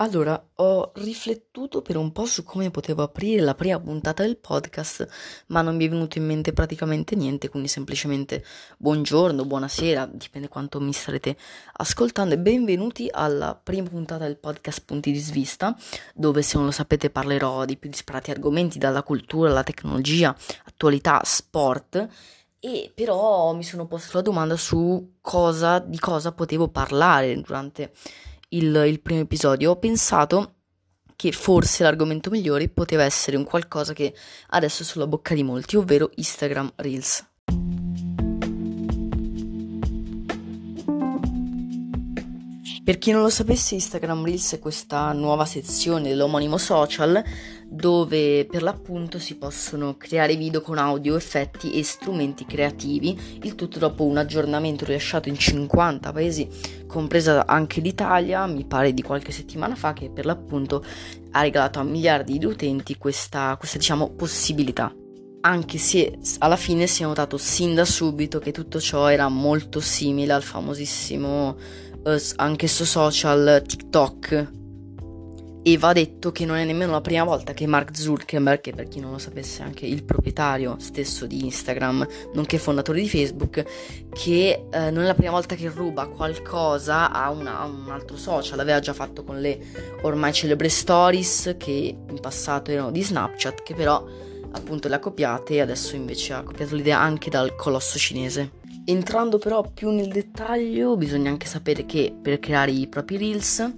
Allora, ho riflettuto per un po' su come potevo aprire la prima puntata del podcast, ma non mi è venuto in mente praticamente niente, quindi semplicemente buongiorno, buonasera, dipende quanto mi starete ascoltando e benvenuti alla prima puntata del podcast Punti di Svista, dove se non lo sapete parlerò di più disparati argomenti, dalla cultura alla tecnologia, attualità, sport e però mi sono posto la domanda su cosa, di cosa potevo parlare durante il, il primo episodio, ho pensato che forse l'argomento migliore poteva essere un qualcosa che adesso è sulla bocca di molti, ovvero Instagram Reels. Per chi non lo sapesse, Instagram Reels è questa nuova sezione dell'omonimo social dove per l'appunto si possono creare video con audio, effetti e strumenti creativi, il tutto dopo un aggiornamento rilasciato in 50 paesi, compresa anche l'Italia, mi pare di qualche settimana fa, che per l'appunto ha regalato a miliardi di utenti questa, questa diciamo possibilità. Anche se alla fine si è notato sin da subito che tutto ciò era molto simile al famosissimo anche su social TikTok. E va detto che non è nemmeno la prima volta che Mark Zuckerberg, che per chi non lo sapesse è anche il proprietario stesso di Instagram, nonché fondatore di Facebook, che eh, non è la prima volta che ruba qualcosa a, una, a un altro social. L'aveva già fatto con le ormai celebre stories che in passato erano di Snapchat, che però appunto le ha copiate e adesso invece ha copiato l'idea anche dal colosso cinese. Entrando però più nel dettaglio, bisogna anche sapere che per creare i propri reels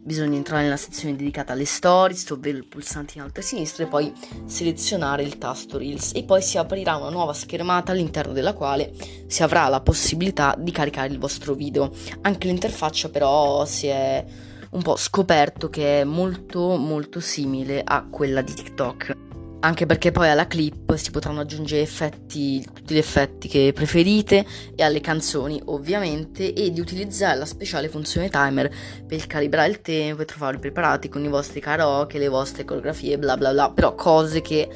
bisogna entrare nella sezione dedicata alle stories, ovvero il pulsante in alto a sinistra e poi selezionare il tasto reels e poi si aprirà una nuova schermata all'interno della quale si avrà la possibilità di caricare il vostro video. Anche l'interfaccia però si è un po' scoperto che è molto molto simile a quella di TikTok anche perché poi alla clip si potranno aggiungere effetti, tutti gli effetti che preferite e alle canzoni ovviamente e di utilizzare la speciale funzione timer per calibrare il tempo e trovarvi preparati con i vostri karaoke, le vostre coreografie bla bla bla, però cose che,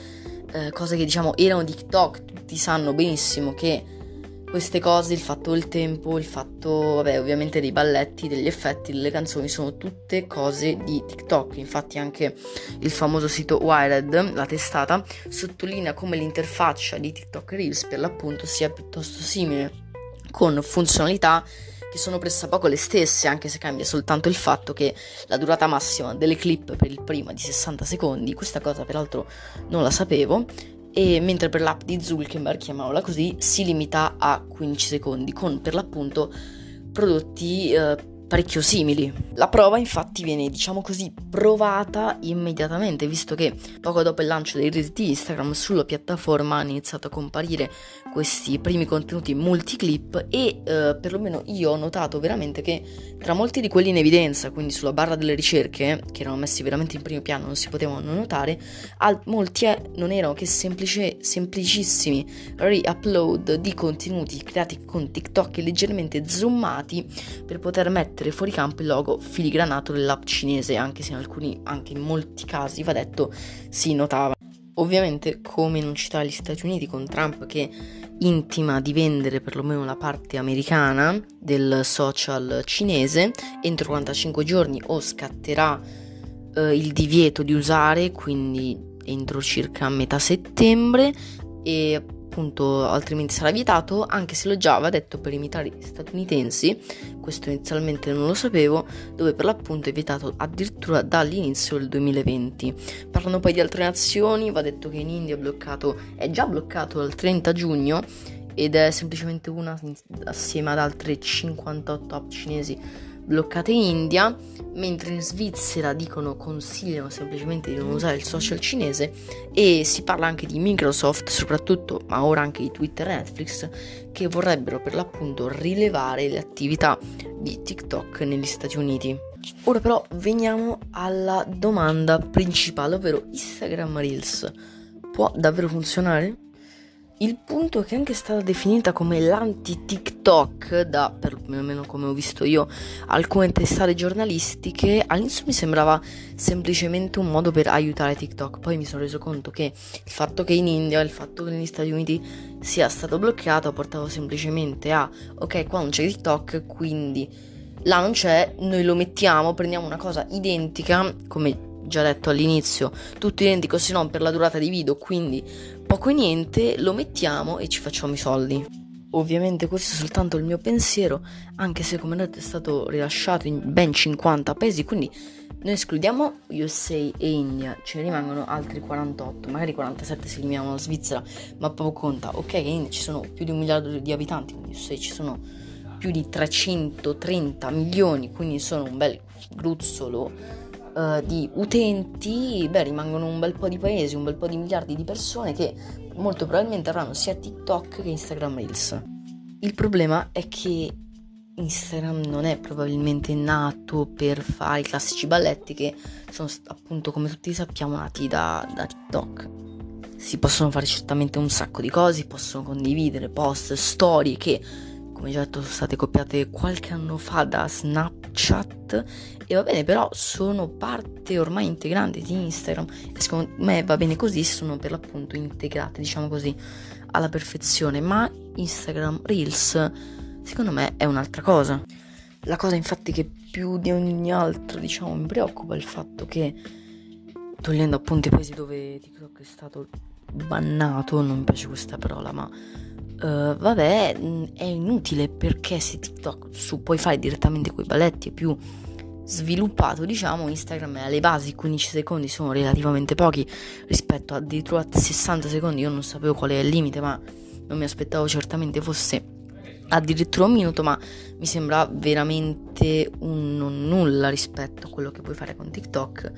eh, cose che diciamo erano TikTok, tutti sanno benissimo che queste cose, il fatto del tempo, il fatto, vabbè, ovviamente dei balletti, degli effetti, delle canzoni, sono tutte cose di TikTok. Infatti anche il famoso sito Wired, la testata, sottolinea come l'interfaccia di TikTok Reels per l'appunto sia piuttosto simile, con funzionalità che sono pressappoco le stesse, anche se cambia soltanto il fatto che la durata massima delle clip per il primo è di 60 secondi, questa cosa peraltro non la sapevo, e mentre per l'app di Zuckerberg, chiamiamola così, si limita a 15 secondi, con per l'appunto prodotti eh, parecchio simili. La prova infatti viene, diciamo così, provata immediatamente, visto che poco dopo il lancio dei reels di Instagram sulla piattaforma hanno iniziato a comparire questi primi contenuti multiclip e eh, perlomeno io ho notato veramente che tra molti di quelli in evidenza, quindi sulla barra delle ricerche, che erano messi veramente in primo piano, non si potevano notare, al- molti eh, non erano che semplice, semplicissimi re-upload di contenuti creati con TikTok leggermente zoomati per poter mettere mettere fuori campo il logo filigranato dell'app cinese, anche se in alcuni, anche in molti casi, va detto, si notava. Ovviamente, come non citare gli Stati Uniti con Trump che intima di vendere perlomeno la parte americana del social cinese, entro 45 giorni o scatterà eh, il divieto di usare, quindi entro circa metà settembre e appunto altrimenti sarà vietato, anche se lo già aveva detto per imitare gli statunitensi, questo inizialmente non lo sapevo, dove per l'appunto è vietato addirittura dall'inizio del 2020. Parlando poi di altre nazioni, va detto che in India è bloccato, è già bloccato dal 30 giugno ed è semplicemente una assieme ad altre 58 app cinesi bloccate in India, mentre in Svizzera dicono consigliano semplicemente di non usare il social cinese e si parla anche di Microsoft soprattutto, ma ora anche di Twitter e Netflix, che vorrebbero per l'appunto rilevare le attività di TikTok negli Stati Uniti. Ora però veniamo alla domanda principale, ovvero Instagram Reels può davvero funzionare? Il punto è che anche stata definita come l'anti-TikTok da, perlomeno come ho visto io, alcune testate giornalistiche, all'inizio mi sembrava semplicemente un modo per aiutare TikTok, poi mi sono reso conto che il fatto che in India, il fatto che negli Stati Uniti sia stato bloccato, portava semplicemente a, ok, qua non c'è TikTok, quindi là non c'è, noi lo mettiamo, prendiamo una cosa identica, come già detto all'inizio, tutto identico se non per la durata di video, quindi poco e niente, lo mettiamo e ci facciamo i soldi. Ovviamente questo è soltanto il mio pensiero, anche se come detto è stato rilasciato in ben 50 paesi, quindi noi escludiamo USA e India, ce ne rimangono altri 48, magari 47 se eliminiamo la Svizzera, ma poco conta. Ok, in India ci sono più di un miliardo di abitanti, in USA ci sono più di 330 milioni, quindi sono un bel gruzzolo uh, di utenti, beh, rimangono un bel po' di paesi, un bel po' di miliardi di persone che molto probabilmente avranno sia TikTok che Instagram Reels. Il problema è che Instagram non è probabilmente nato per fare i classici balletti che sono appunto come tutti sappiamo nati da, da TikTok. Si possono fare certamente un sacco di cose, possono condividere post, storie che come già detto sono state copiate qualche anno fa da Snapchat. E va bene però sono parte ormai integrante di Instagram. E secondo me va bene così sono per l'appunto integrate diciamo così alla perfezione. Ma Instagram Reels secondo me è un'altra cosa. La cosa infatti che più di ogni altro diciamo mi preoccupa è il fatto che togliendo appunto i paesi dove TikTok è stato bannato non mi piace questa parola ma uh, vabbè, mm, è inutile perché se TikTok su puoi fare direttamente quei balletti è più sviluppato, diciamo, Instagram è alle basi 15 secondi sono relativamente pochi rispetto addirittura a 60 secondi, io non sapevo qual è il limite, ma non mi aspettavo certamente fosse addirittura un minuto, ma mi sembra veramente un non nulla rispetto a quello che puoi fare con TikTok,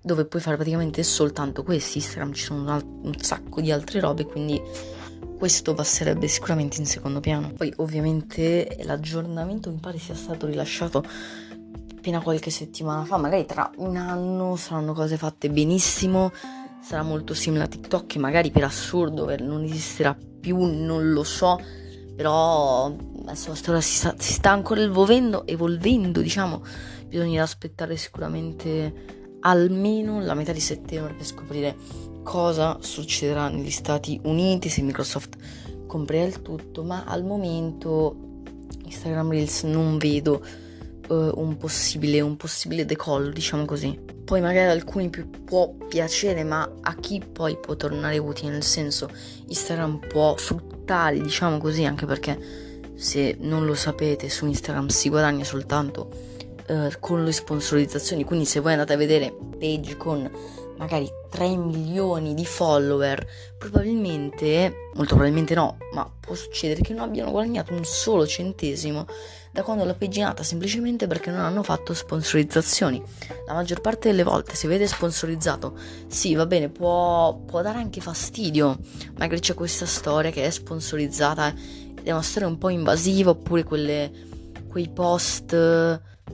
dove puoi fare praticamente soltanto questo. Instagram ci sono un sacco di altre robe, quindi questo passerebbe sicuramente in secondo piano. Poi ovviamente l'aggiornamento mi pare sia stato rilasciato appena qualche settimana fa, magari tra un anno saranno cose fatte benissimo, sarà molto simile a TikTok magari per assurdo non esisterà più, non lo so, però adesso la storia si sta, si sta ancora evolvendo, evolvendo, diciamo, bisognerà aspettare sicuramente almeno la metà di settembre per scoprire cosa succederà negli Stati Uniti se Microsoft comprerà il tutto, ma al momento Instagram Reels non vedo uh, un, possibile, un possibile decollo, diciamo così. Poi magari ad alcuni può piacere, ma a chi poi può tornare utile, nel senso Instagram può fruttare, diciamo così, anche perché se non lo sapete su Instagram si guadagna soltanto uh, con le sponsorizzazioni, quindi se voi andate a vedere page con magari 3 milioni di follower, probabilmente, molto probabilmente no, ma può succedere che non abbiano guadagnato un solo centesimo da quando l'ho paginata semplicemente perché non hanno fatto sponsorizzazioni. La maggior parte delle volte, se vede sponsorizzato, sì, va bene, può, può dare anche fastidio. Magari c'è questa storia che è sponsorizzata ed è una storia un po' invasiva, oppure quelle, quei post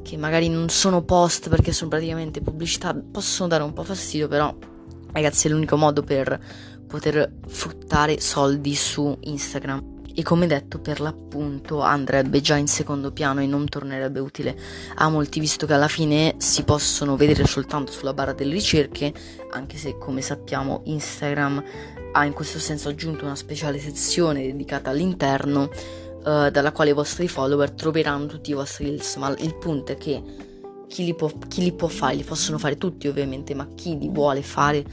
che magari non sono post perché sono praticamente pubblicità, possono dare un po' fastidio, però ragazzi è l'unico modo per poter fruttare soldi su Instagram. E come detto, per l'appunto andrebbe già in secondo piano e non tornerebbe utile a molti, visto che alla fine si possono vedere soltanto sulla barra delle ricerche, anche se come sappiamo Instagram ha in questo senso aggiunto una speciale sezione dedicata all'interno uh, dalla quale i vostri follower troveranno tutti i vostri reels, ma il punto è che chi li, può, chi li può fare, li possono fare tutti ovviamente, ma chi li vuole fare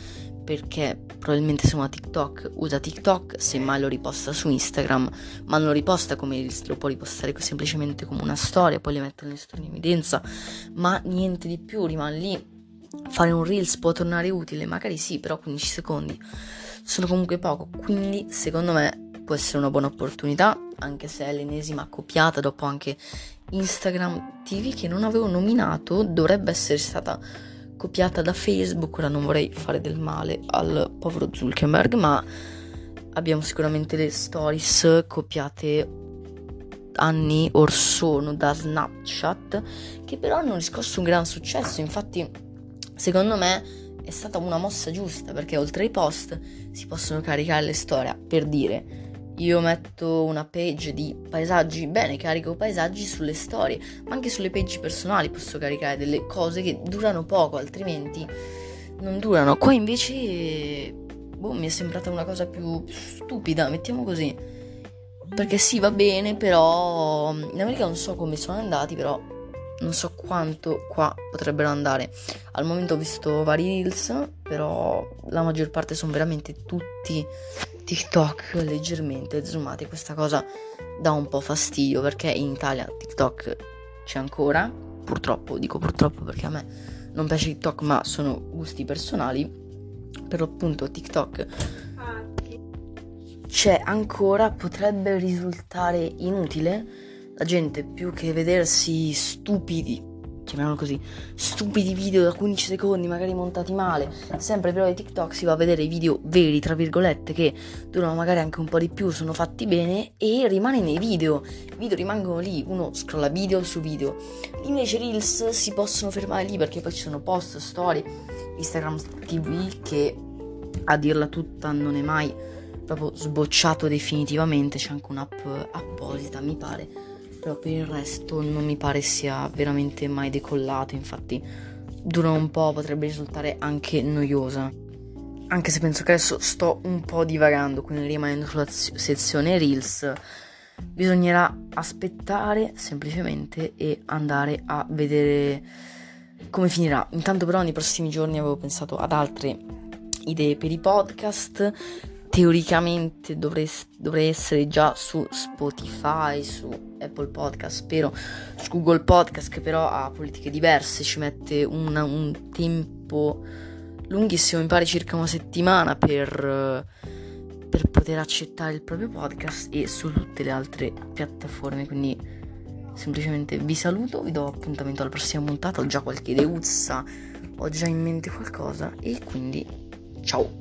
perché probabilmente se uno TikTok usa TikTok, semmai lo riposta su Instagram, ma non lo riposta come Reels, lo può ripostare semplicemente come una storia, poi le mette in evidenza, ma niente di più, rimane lì. Fare un Reels può tornare utile, magari sì, però 15 secondi sono comunque poco, quindi secondo me può essere una buona opportunità, anche se è l'ennesima copiata dopo anche Instagram TV che non avevo nominato, dovrebbe essere stata copiata da Facebook, ora non vorrei fare del male al povero Zuckerberg, ma abbiamo sicuramente le stories copiate anni or sono da Snapchat, che però hanno riscosso un gran successo, infatti secondo me è stata una mossa giusta perché oltre ai post si possono caricare le storie per dire io metto una page di paesaggi, bene, carico paesaggi sulle storie, ma anche sulle page personali posso caricare delle cose che durano poco, altrimenti non durano. Qua invece, boh, mi è sembrata una cosa più stupida, mettiamo così. Perché sì, va bene, però in America non so come sono andati, però non so quanto qua potrebbero andare. Al momento ho visto vari reels, però la maggior parte sono veramente tutti TikTok leggermente zoomati. Questa cosa dà un po' fastidio perché in Italia TikTok c'è ancora, purtroppo, dico purtroppo perché a me non piace TikTok, ma sono gusti personali. Per appunto TikTok c'è ancora, potrebbe risultare inutile. La gente più che vedersi stupidi chiamiamolo così, stupidi video da 15 secondi, magari montati male, sempre però di TikTok si va a vedere i video veri, tra virgolette, che durano magari anche un po' di più, sono fatti bene e rimane nei video. I video rimangono lì, uno scrolla video su video. Invece Reels si possono fermare lì perché poi ci sono post, storie, Instagram TV che a dirla tutta non è mai proprio sbocciato definitivamente, c'è anche un'app apposita, mi pare però per il resto non mi pare sia veramente mai decollato, infatti dura un po', potrebbe risultare anche noiosa. Anche se penso che adesso sto un po' divagando, quindi rimanendo sulla sezione Reels, bisognerà aspettare semplicemente e andare a vedere come finirà. Intanto però nei prossimi giorni avevo pensato ad altre idee per i podcast teoricamente dovrei, dovrei, essere già su Spotify, su Apple Podcast, spero, su Google Podcast che però ha politiche diverse, ci mette una, un tempo lunghissimo, mi pare circa una settimana per, per poter accettare il proprio podcast e su tutte le altre piattaforme, quindi semplicemente vi saluto, vi do appuntamento alla prossima puntata, ho già qualche deuzza, ho già in mente qualcosa e quindi ciao!